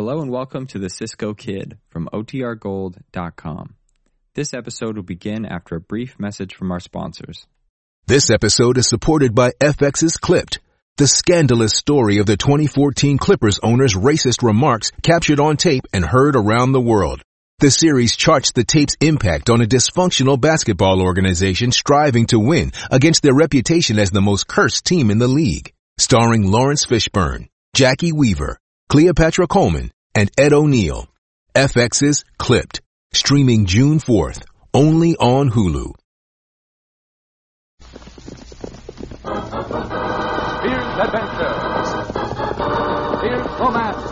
Hello and welcome to the Cisco Kid from OTRGold.com. This episode will begin after a brief message from our sponsors. This episode is supported by FX's Clipped, the scandalous story of the 2014 Clippers owner's racist remarks captured on tape and heard around the world. The series charts the tape's impact on a dysfunctional basketball organization striving to win against their reputation as the most cursed team in the league. Starring Laurence Fishburne, Jacki Weaver, Cleopatra Coleman, and Ed O'Neill. FX's Clipped, streaming June 4th, only on Hulu. Here's adventure. Here's romance.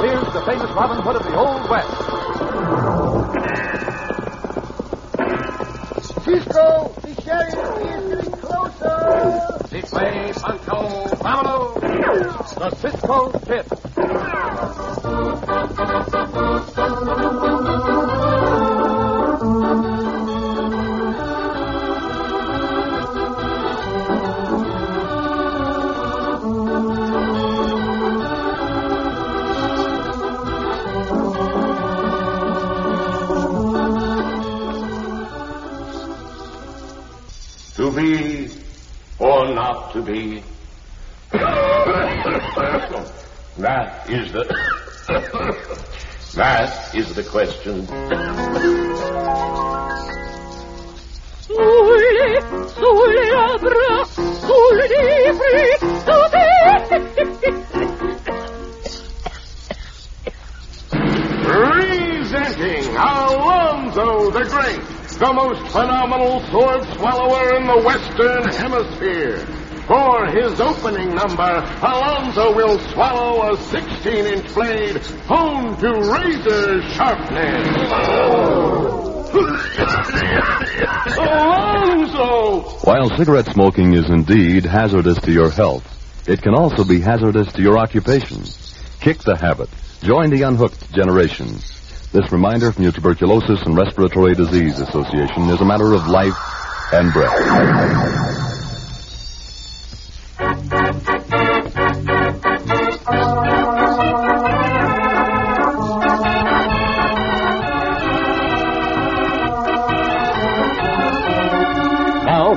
Here's the famous Robin Hood of the Old West. Cisco, the sheriff This way, Pancho, vámonos! The Cisco Kid. Opening number, Alonzo will swallow a 16-inch blade honed to razor sharpness. Alonzo! While cigarette smoking is indeed hazardous to your health, it can also be hazardous to your occupation. Kick the habit. Join the unhooked generation. This reminder from your Tuberculosis and Respiratory Disease Association is a matter of life and breath.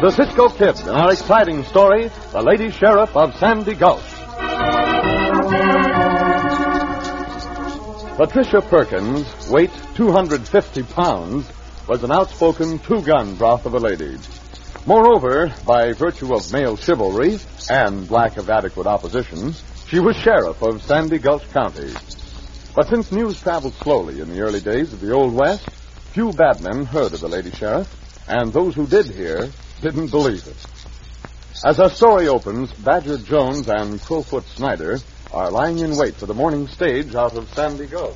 The Cisco Kid in our exciting story, The Lady Sheriff of Sandy Gulch. Patricia Perkins, weight 250 pounds, was an outspoken two-gun broth of a lady. Moreover, by virtue of male chivalry and lack of adequate opposition, she was sheriff of Sandy Gulch County. But since news traveled slowly in the early days of the Old West, few bad men heard of the lady sheriff, and those who did hear didn't believe it. As our story opens, Badger Jones and Crowfoot Snyder are lying in wait for the morning stage out of Sandy Gulch.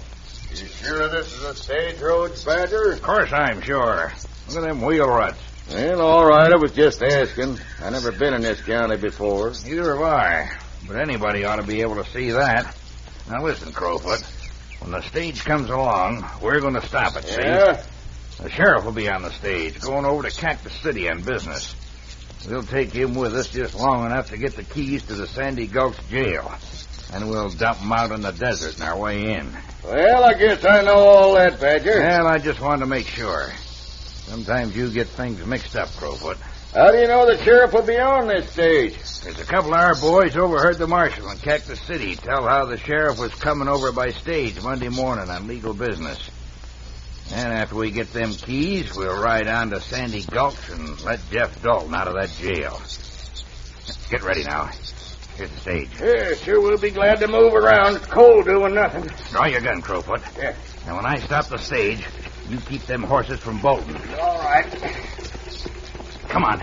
You sure this is a stage road, Badger? Of course I'm sure. Look at them wheel ruts. Well, all right. I was just asking. I never been in this county before. Neither have I. But anybody ought to be able to see that. Now listen, Crowfoot. When the stage comes along, we're going to stop it, see? The sheriff will be on the stage, going over to Cactus City on business. We'll take him with us just long enough to get the keys to the Sandy Gulch jail. And we'll dump 'em out in the desert on our way in. Well, I guess I know all that, Badger. Well, I just wanted to make sure. Sometimes you get things mixed up, Crowfoot. How do you know the sheriff will be on this stage? There's a couple of our boys overheard the marshal in Cactus City tell how the sheriff was coming over by stage Monday morning on legal business. And after we get them keys, we'll ride on to Sandy Gulch and let Jeff Dalton out of that jail. Get ready now. Here's the stage. Yeah, sure we'll be glad to move around. It's cold doing nothing. Draw your gun, Crowfoot. Yeah. Now, when I stop the stage, you keep them horses from bolting. All right. Come on.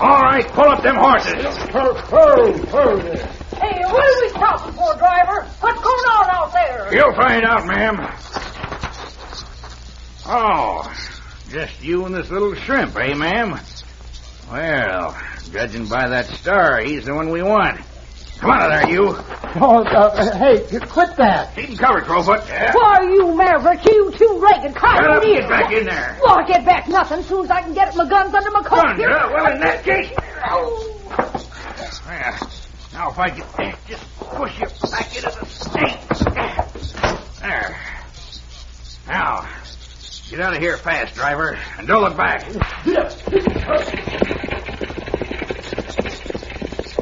All right, pull up them horses. Ho, ho, ho there. Hey, what are we stopping for, driver? What's going on out there? You'll find out, ma'am. Oh, just you and this little shrimp, eh, ma'am? Well, judging by that star, he's the one we want. Come out of there, you. Oh, uh, hey, quit that. Keep him covered, Crowfoot. Yeah. Why, you maverick, you two-legged coyote. Shut get back in there. Well, I'll get back nothing as soon as I can get my guns under my coat. Well, in that case... Oh. Now, if I could just push you back into the state. There. Now, out of here fast, driver, and don't look back.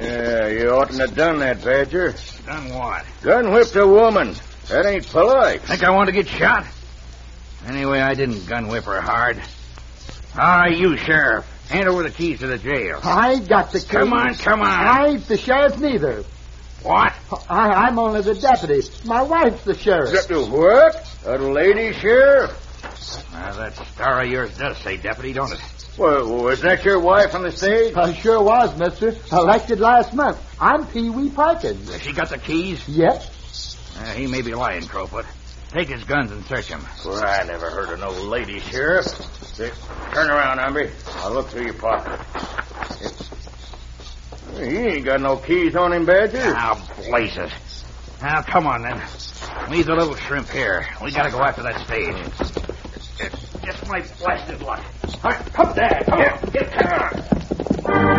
Yeah, you oughtn't have done that, Badger. Done what? Gun whipped a woman. That ain't polite. Think I want to get shot? Anyway, I didn't gun whip her hard. All right, you, Sheriff. Hand over the keys to the jail. I ain't got the keys. Come on, come on. I ain't the sheriff neither. What? I, I'm only the deputy. My wife's the sheriff. What? A lady sheriff? Now, that star of yours does say deputy, don't it? Well, was that your wife on the stage? I sure was, mister. Elected last month. I'm Pee Wee Parkins. Has she got the keys? Yep. Uh, he may be lying, Crowfoot. Take his guns and search him. Well, I never heard of no lady sheriff. Say, Turn around, Amby. I'll look through your pocket. He ain't got no keys on him, Badger. Now, blazes. Now, come on, then. Leave the little shrimp here. We gotta go after that stage. It's just my blasted luck. All right, come there. Come on. Get there.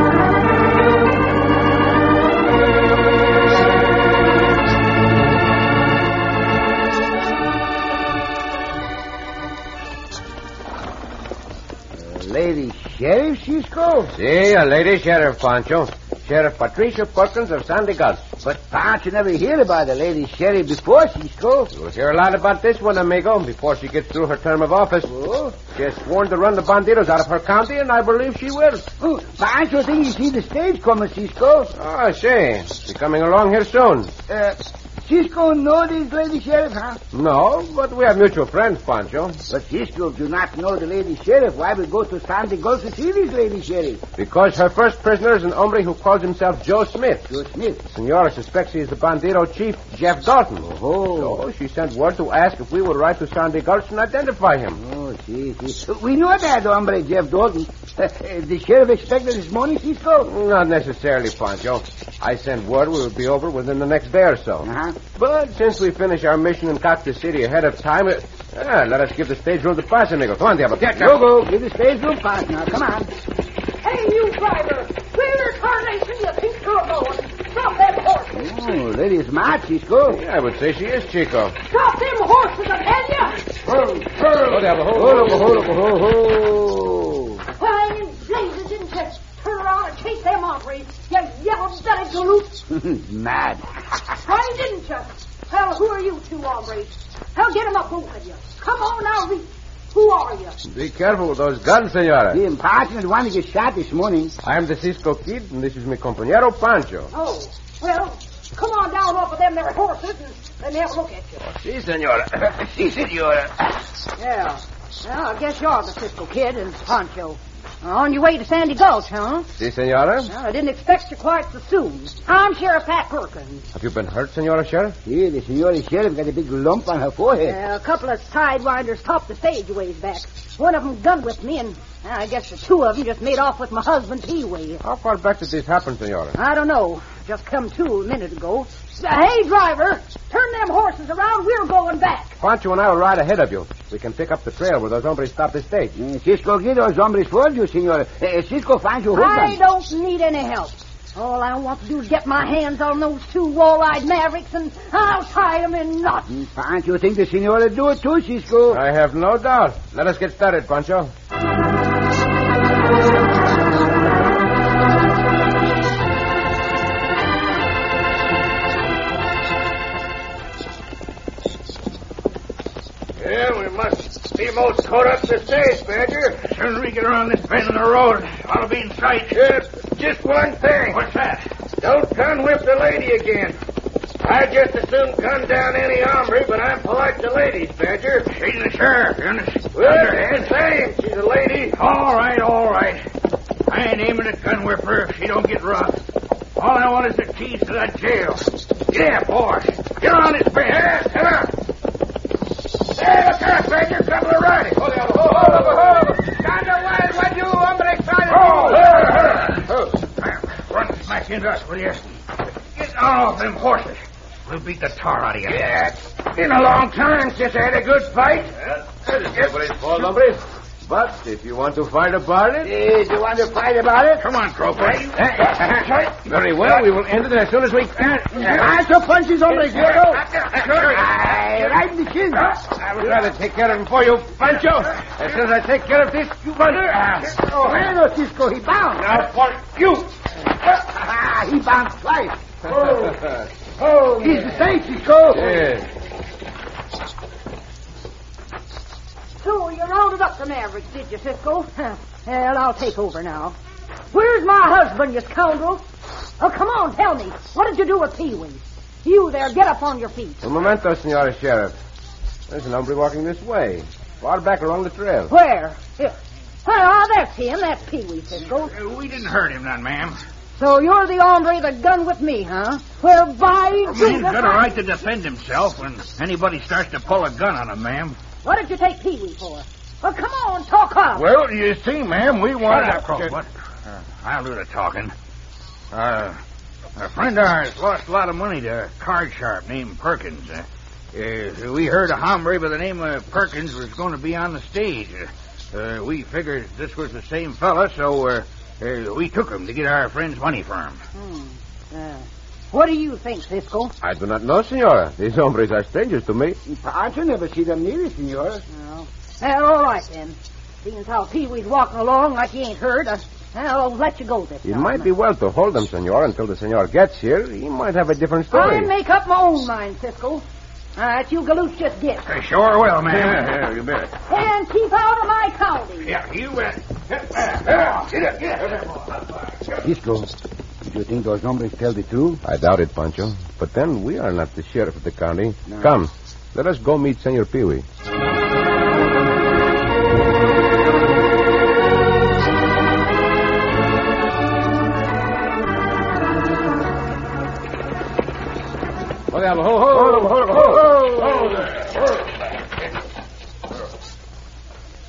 Uh, lady Sheriff, Cisco? See, a lady sheriff, Pancho. Sheriff Patricia Perkins of Sandy Gulch. But Pancho never hear about the Lady Sheriff before, Cisco. You'll hear a lot about this one, amigo, before she gets through her term of office. Oh? She has sworn to run the banditos out of her county, and I believe she will. Oh, Pancho think you see the stage coming, Cisco. Oh, I see. She's coming along here soon. Uh, Cisco know this Lady Sheriff, huh? No, but we have mutual friends, Pancho. But Cisco do not know the Lady Sheriff. Why we go to Sandy Gulch to see this Lady Sheriff? Because her first prisoner is an hombre who calls himself Joe Smith. Joe Smith. Senora suspects he is the bandito chief, Jeff Dalton. Oh. So she sent word to ask if we would ride to Sandy Gulch and identify him. Oh, see, see. We know that hombre, Jeff Dalton. the sheriff expected this morning, Cisco? Not necessarily, Pancho. I sent word we would be over within the next day or so. Uh-huh. But since we finish our mission in Cactus city ahead of time, uh, ah, let us give the stage room to pass, amigo. Come on, Diablo. Get Go, go. Give the stage room pass now. Come on. Hey, you driver! Where tarnation you think you're going? Stop them horses! Oh, lady's mad, Cisco. Yeah, I would say she is, Chico. Stop them horses, oh, I tell you! Oh, Diablo. Hold up, hold up, hold, hold. Why in blazes didn't you turn around and chase them hombres? You yellow-bellied galoot! mad. Why didn't you? Well, who are you two hombres? Hell, get 'em up, both of you. Come on now, reach. Who are you? Be careful with those guns, senora. The impossible the one to get shot this morning. I am the Cisco Kid, and this is my compañero, Pancho. Oh, well, come on down off of them there horses and let me have a look at you. Oh, si, senora. si, senora. Yeah. Well, I guess you're the Cisco Kid and Pancho. On your way to Sandy Gulch, huh? Si, senora. Well, I didn't expect you quite so soon. I'm Sheriff Pat Perkins. Have you been hurt, senora sheriff? Yeah, the senora sheriff got a big lump on her forehead. Uh, a couple of sidewinders topped the stage a ways back. One of them gunned with me, and uh, I guess the two of them just made off with my husband Pee-wee. How far back did this happen, senora? I don't know. Just come to a minute ago. Uh, hey, driver, turn them horses around. We're going back. Pancho and I will ride ahead of you. We can pick up the trail where those hombres stopped the stage. Uh, Cisco get those hombres for you, senora. Uh, Cisco finds you I hook don't need any help. All I want to do is get my hands on those two wall-eyed mavericks, and I'll tie them in knots. Pancho you think the senora do it too, Cisco? I have no doubt. Let us get started, Pancho. Be caught up to stage, Badger. As soon as we get around this bend in the road, I'll be in sight. Yeah, just one thing. What's that? Don't gun whip the lady again. I just as soon gun down any hombre, but I'm polite to ladies, Badger. She's the sheriff. Understand? Well, it's the same. She's a lady. All right, all right. I ain't aiming at gun whip her if she don't get rough. All I want is the keys to that jail. Get up, boss. Get on this bed. Yeah, come on. Hey, look out. Trouble of. Hold on, hold on, hold on. Away when you hombre try to... Oh, Run smack into us, will you? Get on off them horses. We'll beat the tar out of you. Yeah, it's been a long time since I had a good fight. Everybody's fault, hombres. But if you want to fight about it... Uh, do you want to fight about it? Come on, Crowfoot. Very well, we will end it as soon as we can. Pancho punches hombres, Diego. Hey, right in the chin. I would rather take care of him for you, Pancho. As soon as I take care of this, you run. Oh, bueno, Cisco, he bounced. Now for you. Ah, he bounced twice. Oh, oh he's the same, Cisco. Yeah. So you rounded up the Mavericks, did you, Cisco? well, I'll take over now. Where's my husband, you scoundrel? Oh, come on, tell me. What did you do with Pee Wee? You there, get up on your feet. Un momento, Senora Sheriff. There's an hombre walking this way. Far back along the trail. Where? Here. Ah, that's him. That's Pee Wee, Cisco. Uh, We didn't hurt him none, ma'am. So you're the hombre that gun with me, huh? Well, by A Jesus, man's got a I- right to defend himself when anybody starts to pull a gun on him, ma'am. What did you take Pee Wee for? Well, come on, talk up. Well, you see, ma'am, we want Shut up, to... Crowfoot. Uh, I'll do the talking. Uh, a friend of ours lost a lot of money to a card sharp named Perkins. Uh, uh, we heard a hombre by the name of Perkins was going to be on the stage. Uh, uh, we figured this was the same fella, so uh, uh, we took him to get our friend's money for him. Hmm. Uh, what do you think, Cisco? I do not know, Senora. These hombres are strangers to me. I Pancho never see them neither, senor. No. Well, all right then. Seeing as how Pee Wee's walking along like he ain't heard, uh, I'll let you go this It time. might be well to hold him, Senor, until the Senor gets here. He might have a different story. I story. make up my own mind, Cisco. All right, you galoot just get. I sure will, man. Yeah, yeah, you bet. And keep out of my county. Yeah, you bet. Cisco, do you think those hombres tell the truth? I doubt it, Pancho. But then we are not the sheriff of the county. Come, let us go meet Senor Peewee. Oh, yeah, ho, ho, ho, ho, ho,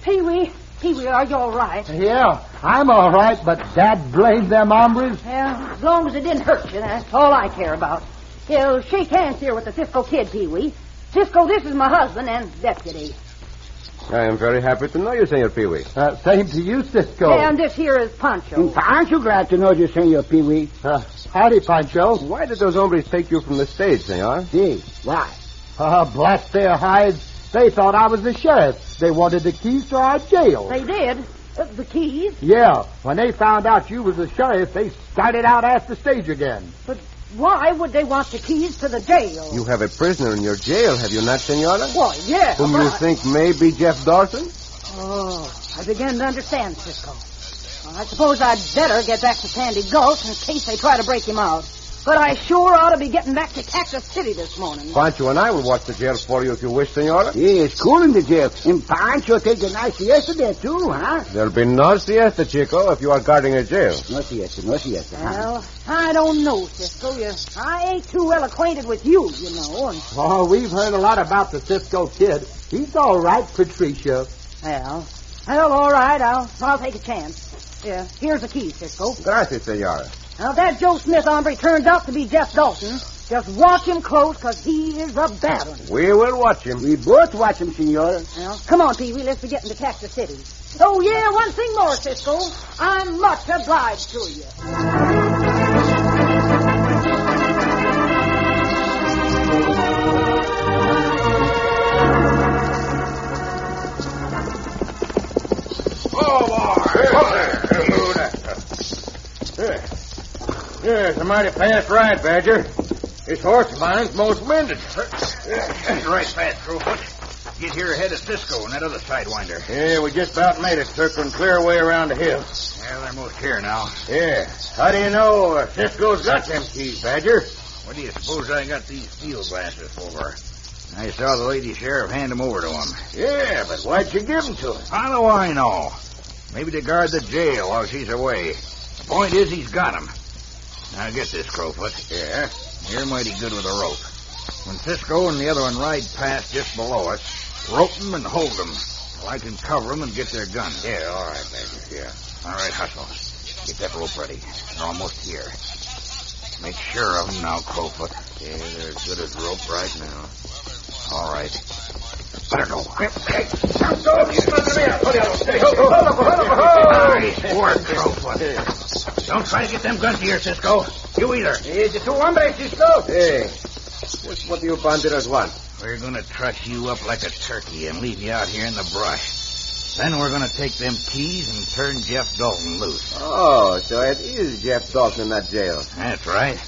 Pee Wee, Pee Wee, are you all right? Yeah, I'm all right, but Dad blamed them hombres. Well, as long as it didn't hurt you, that's all I care about. You'll shake hands here with the Cisco kid, Pee Wee. Cisco, this is my husband and deputy. I am very happy to know you, Senor Peewee. Uh, same to you, Cisco. And this here is Pancho. Aren't you glad to know you, Senor Pee-wee. Uh, howdy, Pancho. Why did those hombres take you from the stage, Senor? See, why? Uh, blast their hides. They thought I was the sheriff. They wanted the keys to our jail. They did. Uh, the keys? Yeah, when they found out you was the sheriff, they started out after stage again. But why would they want the keys to the jail? You have a prisoner in your jail, have you not, Senora? Why, yeah. Whom but you think may be Jeff Dalton? Oh, I begin to understand, Cisco. Well, I suppose I'd better get back to Sandy Gulch in case they try to break him out. But I sure ought to be getting back to Cactus City this morning. Pancho and I will watch the jail for you if you wish, Senora. Yeah, it's cool in the jail. And Pancho take a nice siesta there, too, huh? There'll be no siesta, Chico, if you are guarding a jail. No siesta, no siesta, huh? Well, I don't know, Cisco. You, I ain't too well acquainted with you, you know. And, Oh, we've heard a lot about the Cisco kid. He's all right, Patricia. well, well, all right. I'll, I'll take a chance. Yeah, here's the key, Cisco. Gracias, Senora. Now, if that Joe Smith hombre turns out to be Jeff Dalton, just watch him close, because he is a bad one. We will watch him. We both watch him, senora. Well, come on, Pee Wee. Let's be getting to Cactus City. Oh, yeah, one thing more, Cisco. I'm much obliged to you. Yeah, it's a mighty fast ride, Badger. This horse of mine's most winded. That's right fast, Crowfoot. Get here ahead of Cisco and that other sidewinder. Yeah, we just about made it, circling clear away around the hill. Yeah, they're most here now. Yeah. How do you know uh, Cisco's got them keys, Badger? What do you suppose I got these field glasses for? I saw the lady sheriff hand them over to him. Yeah, but why'd you give them to him? How do I know? Maybe to guard the jail while she's away. The point is, he's got 'em. Now get this, Crowfoot. Yeah. You're mighty good with a rope. When Cisco and the other one ride past just below us, rope 'em and hold 'em. So I can cover 'em and get their guns. Yeah, all right, Badger. Yeah. All right, hustle. Get that rope ready. They're almost here. Make sure of 'em now, Crowfoot. Yeah, they're as good as rope right now. All right. Let her go. Nice work, Crowfoot. Don't try to get them guns here, Cisco. You either. Hey, the two hombres, Cisco. Hey, just what do you bandidos want? We're gonna truss you up like a turkey and leave you out here in the brush. Then we're gonna take them keys and turn Jeff Dalton loose. Oh, so it is Jeff Dalton in that jail. That's right.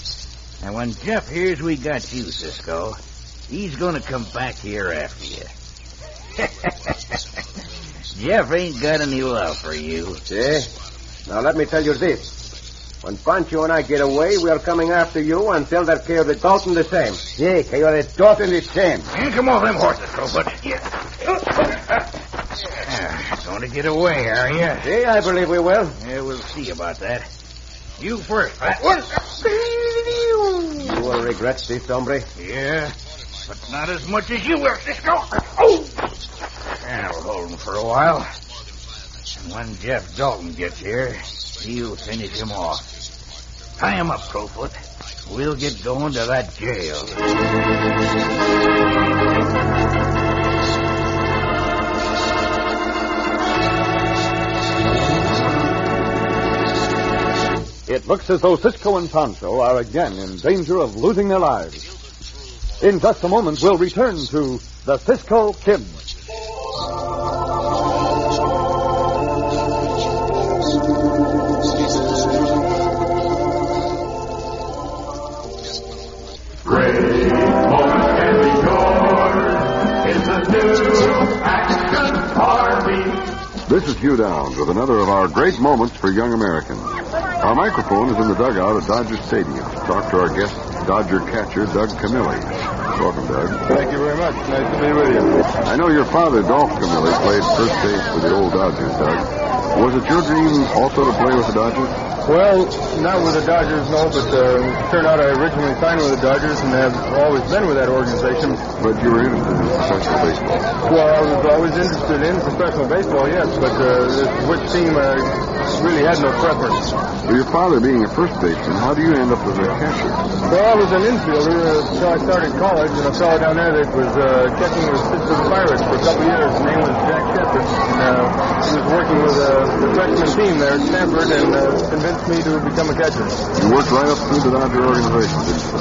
And when Jeff hears we got you, Cisco, he's gonna come back here after you. Jeff ain't got any love for you. See? Now let me tell you this. When Pancho and I get away, we're coming after you and tell that Coyote Dalton the same. Sí, Coyote Dalton the same. And come off them horses, Crowfoot. Yeah. Going to get away, are you? See, I believe we will. Yeah, we'll see about that. You first, fat one. You will regret this, hombre. Yeah, but not as much as you will, Cisco. Oh! Hold him for a while. And when Jeff Dalton gets here, he'll finish him off. Tie him up, Crowfoot. We'll get going to that jail. It looks as though Cisco and Pancho are again in danger of losing their lives. In just a moment, we'll return to the Cisco Kid. Hugh Downs with another of our great moments for young Americans. Our microphone is in the dugout at Dodger Stadium talk to our guest, Dodger catcher Doug Camilli. Welcome, Doug. Thank you very much. Nice to be with you. I know your father, Dolph Camilli, played first base for the old Dodgers, Doug. Was it your dream also to play with the Dodgers? Well, not with the Dodgers, no, but uh, turned out I originally signed with the Dodgers and have always been with that organization. But you were interested in professional baseball. Well, I was always interested in professional baseball, yes, but uh, which team I really had no preference. With your father being a first baseman, how do you end up as a catcher? Well, I was an infielder until I started college, and a fellow down there that was uh, catching with Pittsburgh Pirates for a couple years. His name was Jack Shepard, and uh, he was working with uh, the freshman team there at Stanford and uh, convinced me to become a catcher. You worked right up through the Dodger organization, didn't you?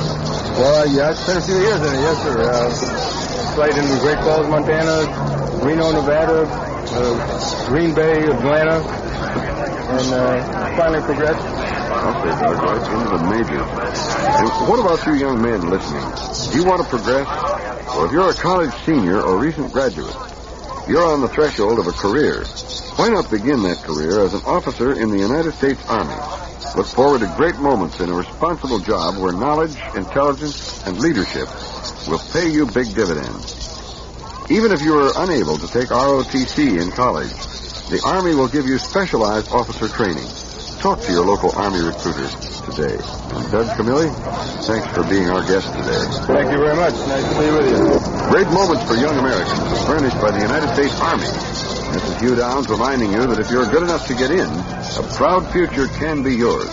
Well, yeah, I spent a few years in it, yes, sir. Uh, played in Great Falls, Montana, Reno, Nevada, uh, Green Bay, Atlanta, and uh, finally progressed. Okay, Doug, right into the majors. And what about you young men listening? Do you want to progress? Well, if you're a college senior or recent graduate, you're on the threshold of a career. Why not begin that career as an officer in the United States Army? Look forward to great moments in a responsible job where knowledge, intelligence, and leadership will pay you big dividends. Even if you are unable to take ROTC in college, the Army will give you specialized officer training. Talk to your local Army recruiter today. And Doug Camilli, thanks for being our guest today. Thank you very much. Nice to be with you. Great moments for young Americans is furnished by the United States Army. This is Hugh Downs reminding you that if you're good enough to get in, a proud future can be yours.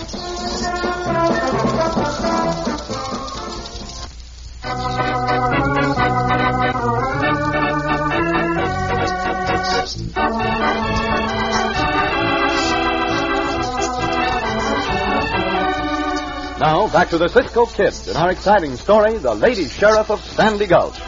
Back to the Cisco Kid in our exciting story, The Lady Sheriff of Sandy Gulch.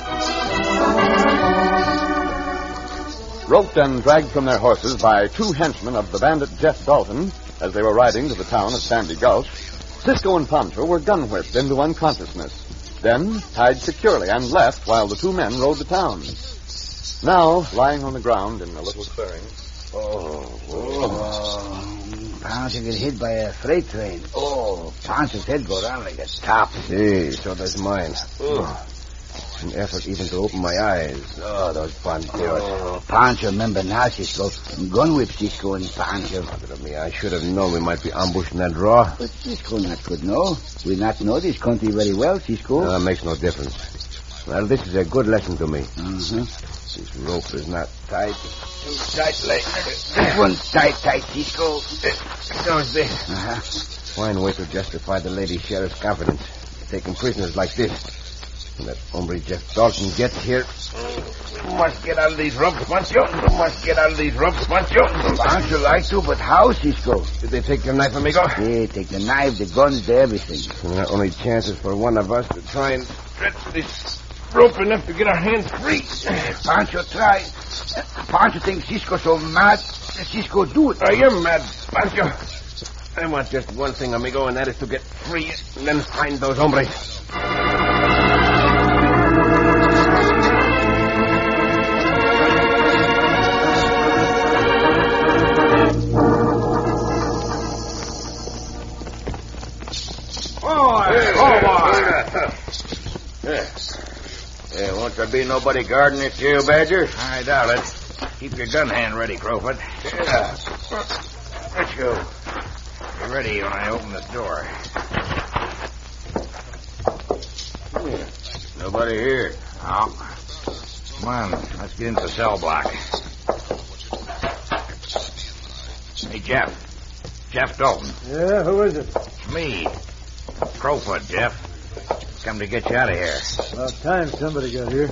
Roped and dragged from their horses by two henchmen of the bandit Jeff Dalton as they were riding to the town of Sandy Gulch, Cisco and Pancho were gun whipped into unconsciousness, then tied securely and left while the two men rode to town. Now, lying on the ground in a little clearing. Oh, Oh, Pancho get hit by a freight train. Oh, Pancho's head go down like a top. See, so does mine. It's oh, an effort even to open my eyes. Oh, those bandidos. Oh, Pancho, remember now, Cisco. Gun whip Cisco and Pancho. Look at me. I should have known we might be ambushed in that draw. But Cisco not could know. We not know this country very well, Cisco. No, it makes no difference. Well, this is a good lesson to me. Uh-huh. This rope is not tight. Too tight, like this one tight, tight, Cisco. So's this. Uh-huh. Fine way to justify the lady sheriff's confidence. Taking prisoners like this. When that hombre Jeff Dalton gets here, Must get out of these ropes, Pancho. Must get out of these ropes, Pancho. Pancho like to, but how, Cisco? did they take your knife, amigo? Yeah, take the knife, the guns, the everything. And the only chance is for one of us to try and stretch this rope enough to get our hands free. Pancho try. Pancho thinks Cisco so mad. Cisco do it. Oh, you're mad, Pancho. I want just one thing, amigo, and that is to get free and then find those hombres. Won't be nobody guarding this jail, Badger? I doubt it. Keep your gun hand ready, Crowfoot. Yeah. Let's go. Be ready when I open this door. Nobody here. No. Come on, let's get into the cell block. Hey, Jeff. Jeff Dalton. Yeah, who is it? It's me. Crowfoot, Jeff. Come to get you out of here. About time somebody got here.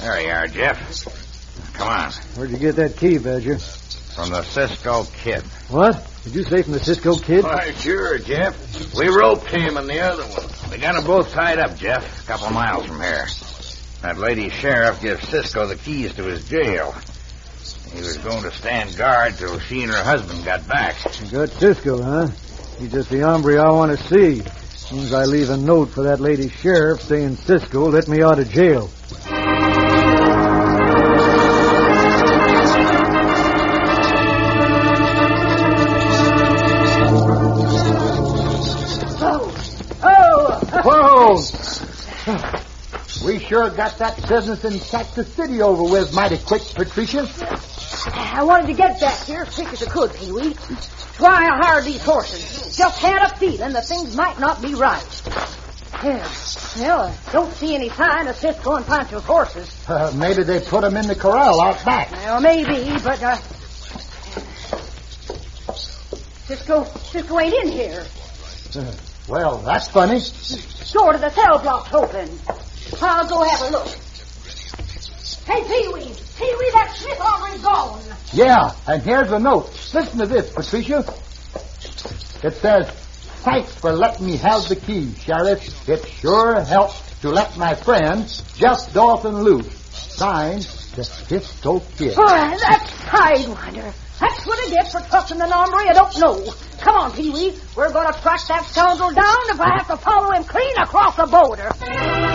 There you are, Jeff. Come on. Where'd you get that key, Badger? From the Cisco Kid. What? Did you say from the Cisco Kid? Why, sure, Jeff. We roped him and the other one. We got them both tied up, Jeff, a couple miles from here. That lady sheriff gives Cisco the keys to his jail. He was going to stand guard till she and her husband got back. You got Cisco, huh? He's just the hombre I want to see. Means I leave a note for that lady sheriff saying Cisco let me out of jail. Oh! oh! Whoa! We sure got that business in Cactus City over with mighty quick, Patricia. I wanted to get back here as quick as I could, Pee Wee. Why I hired these horses. Just had a feeling that things might not be right. Yeah. Well, I don't see any sign of Cisco and Pancho's horses. Uh, maybe they put them in the corral out back. Well, maybe, but, uh... Cisco, Cisco ain't in here. Uh, well, that's funny. Door to the cell block's open. I'll go have a look. Hey, Pee-wee! Pee-wee, that Smith hombre gone. Yeah, and here's the note. Listen to this, Patricia. It says, Thanks for letting me have the key, Sheriff. It sure helps to let my friend, Jeff Dalton, loose. Signed, the Cisco Kid. Oh, that's Sidewinder. That's what I get for trusting the hombre I don't know. Come on, Pee-wee. We're going to track that scoundrel down if I have to follow him clean across the border.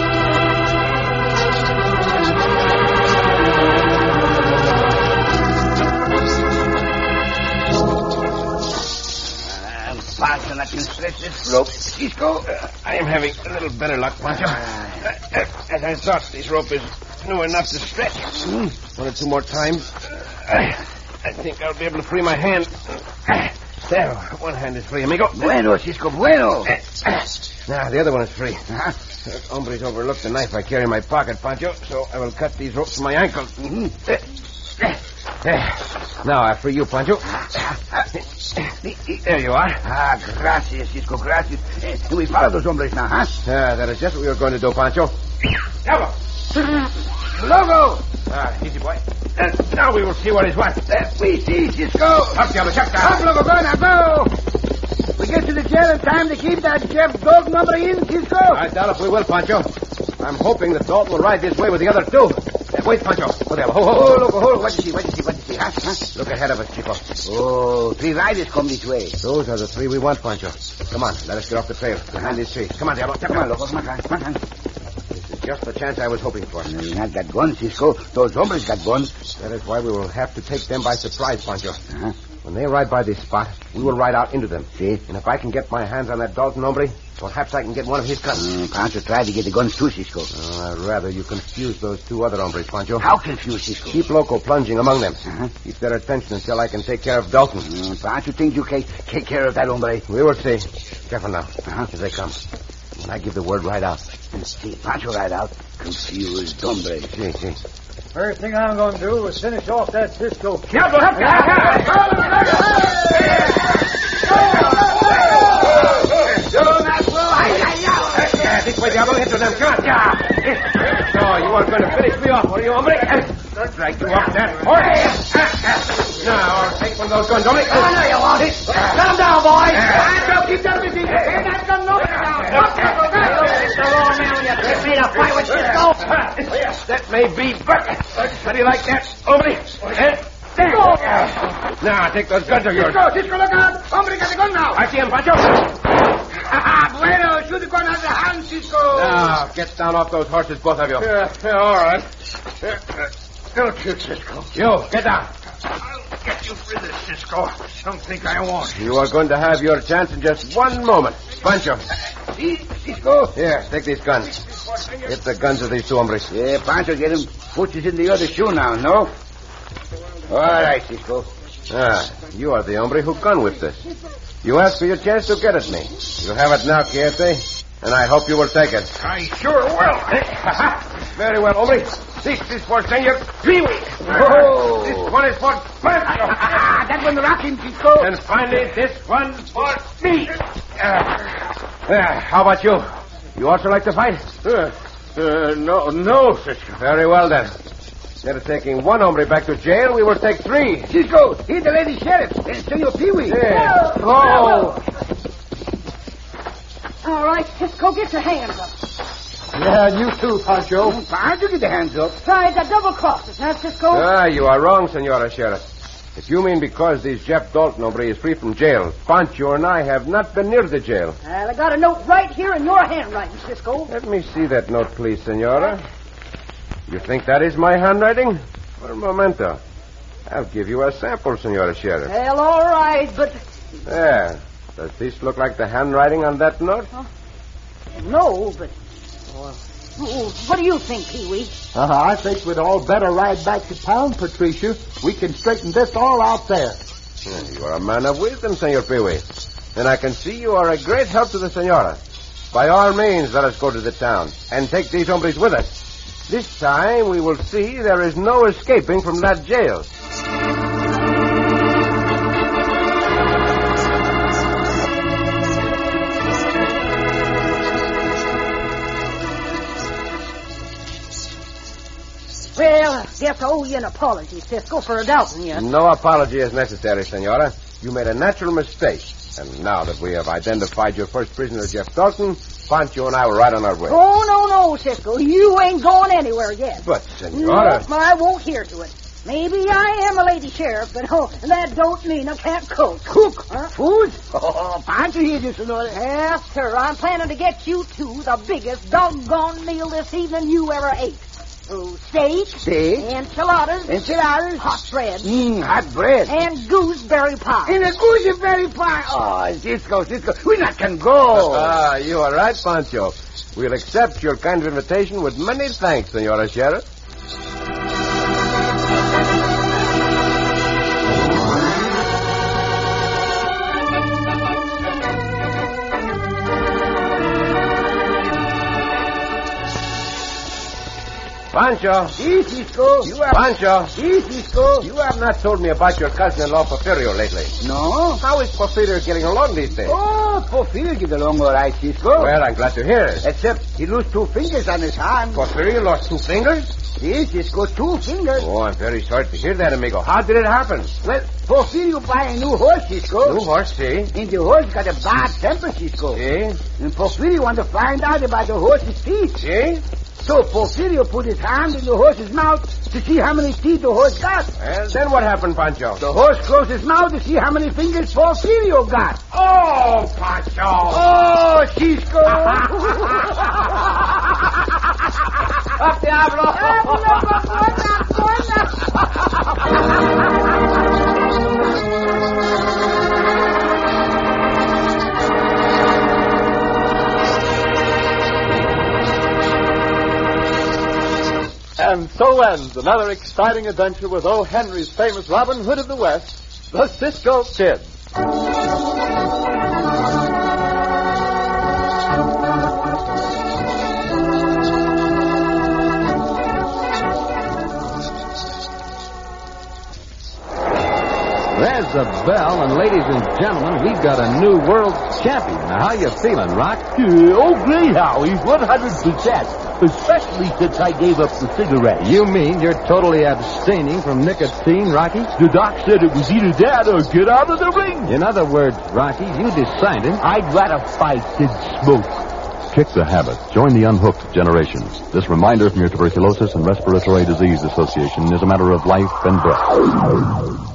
Faster I can stretch this rope. Cisco, Uh, I am having a little better luck, Pancho. Uh, uh, as I thought, this rope is new enough to stretch. Hmm. One or two more times. Uh, I, think I'll be able to free my hand. Uh, There, one hand is free, amigo. Bueno, Cisco, bueno. Uh, uh, Now, the other one is free. Uh-huh. That hombre's overlooked the knife I carry in my pocket, Pancho, so I will cut these ropes from my ankles. Mm-hmm. Now I free you, Pancho. There you are. Ah, gracias, Cisco, gracias. Eh, do we follow those hombres now, huh? Ah, that is just what we were going to do, Pancho. Bravo. Loco! Ah, easy, boy. Uh, now we will see what is what. Uh, we see, Cisco. Up, Diablo, shut down. Up, Loco, go, now go. We get to the jail in time to keep that Jeff Dog number in, Cisco. I doubt if we will, Pancho. I'm hoping that Dalton will ride this way with the other two. Wait, Pancho. Oh, there. Ho, ho, ho. Oh, Loco, hold. What do you see? What do you see? What do you see? Huh? huh? Look ahead of us, Chico. Oh, three riders come this way. Those are the three we want, Pancho. Come on, let us get off the trail behind these trees. Come on, Diablo. Come on, Loco. Come on, come on. This is just the chance I was hoping for. We not got guns, Cisco. Those hombres got guns. That is why we will have to take them by surprise, Pancho. Uh-huh. When they ride by this spot, we will ride out into them. See? And if I can get my hands on that Dalton hombre, perhaps I can get one of his guns. Mm, Pancho tried to get the guns too, Cisco. Oh, I'd rather you confuse those two other hombres, Pancho. How confused, Cisco? Keep Loco plunging among them. Uh-huh. Keep their attention until I can take care of Dalton. Mm, Pancho think you can take care of that hombre. We will see. Careful now. Uh-huh. As they come. When I give the word right out. And see, Pancho right out. Confused hombre. See, see. First thing I'm going to do is finish off that Cisco Kid. Diablo, help me. This way, Diablo. Into them. On. Yeah. So, you are going to finish me off, are you, hombre? That's right. You off that horse. Now, take one of those guns, hombre. Oh, no, you won't. Let him down, boys. Don't keep that busy. Hey, that gun over now. the law, man, you take me to fight with Cisco. Yes, that may be, but how do you like that, hombre? Eh? There. Now, take those guns of yours. Cisco, Cisco, look out. Hombre got the gun now. I see him, Pancho. Ah, bueno, shoot the gun out of the hand, Cisco. Now, get down off those horses, both of you. Yeah, yeah, all right. Uh, don't shoot, Cisco. You, get down. I'll get you for this, Cisco. Don't think I won't. You are going to have your chance in just one moment. Pancho. See, Cisco? Here, take these guns. Get the guns of these two hombres. Yeah, Pancho, get him pushes in the other shoe now, no? All right, Cisco. Ah, you are the hombre who gun whipped us. You asked for your chance to get at me. You have it now, Quieto, and I hope you will take it. I sure will. Very well, hombre. This is for Senor Peewee. Oh. This one is for Pancho. that one rock him, Cisco. And finally, this one for me. Uh, uh, how about you? You also like to fight? Uh, uh, no, no, Cisco. Very well, then. Instead of taking one hombre back to jail, we will take three. Cisco, he's the lady sheriff. And Senor Peewee. Yeah. Oh. All right, Cisco, get your hands up. Yeah, you too, Pancho. Pancho, get your hands up. Try to double cross us, huh, Cisco? Ah, you are wrong, Senora Sheriff. If you mean because this Jeff Dalton hombre is free from jail, Pancho and I have not been near the jail. Well, I got a note right here in your handwriting, Cisco. Let me see that note, please, Senora. You think that is my handwriting? For a momento. I'll give you a sample, Senora Sheriff. Well, all right, but There. Does this look like the handwriting on that note? No, but. Oh, what do you think, Pee Wee? Uh-huh, I think we'd all better ride back to town, Patricia. We can straighten this all out there. You are a man of wisdom, Senor Peewee. And I can see you are a great help to the Senora. By all means, let us go to the town and take these hombres with us. This time we will see there is no escaping from that jail. Well, I owe you an apology, Cisco, for doubting you. No apology is necessary, Senora. You made a natural mistake. And now that we have identified your first prisoner, Jeff Dalton, Pancho and I will ride on our way. Oh, no, no, Cisco. You ain't going anywhere yet. But, Senora... No, I won't hear to it. Maybe I am a lady sheriff, but oh, that don't mean I can't cook. Cook? Huh? Food? Oh, Pancho here just another. Yes, sir. I'm planning to get you two the biggest doggone meal this evening you ever ate. Oh, steak, Steak. enchiladas, Enchiladas. hot bread, Mmm, hot bread. and gooseberry pie. And a gooseberry pie. Oh, Cisco, Cisco, we not can go. Ah, you are right, Pancho. We'll accept your kind of invitation with many thanks, Senora Sheriff. Pancho. See, Cisco. You have... Pancho. See, Cisco. You have not told me about your cousin-in-law, Porfirio, lately. No. How is Porfirio getting along these days? Oh, Porfirio get along all right, Cisco. Well, I'm glad to hear it. Except he lost two fingers on his hand. Porfirio lost two fingers? See, Cisco, two fingers. Oh, I'm very sorry to hear that, amigo. How did it happen? Well, Porfirio buy a new horse, Cisco. New horse, see? And the horse got a bad temper, Cisco. See? And Porfirio want to find out about the horse's teeth. See? So Porfirio put his hand in the horse's mouth to see how many teeth the horse got. Well, then what happened, Pancho? The horse closed his mouth to see how many fingers Porfirio got. Oh, Pancho! Oh, Cisco! ¡Up, Diablo! And ends another exciting adventure with O. Henry's famous Robin Hood of the West, the Cisco Kid. There's the bell, and ladies and gentlemen, we've got a new world champion. Now, how you feeling, Rock? Uh, oh, great, Howie. 100%. Especially since I gave up the cigarette. You mean you're totally abstaining from nicotine, Rocky? The doc said it was either that or get out of the ring. In other words, Rocky, you decided... I'd rather fight than smoke. Kick the habit. Join the unhooked generation. This reminder from your Tuberculosis and Respiratory Disease Association is a matter of life and breath.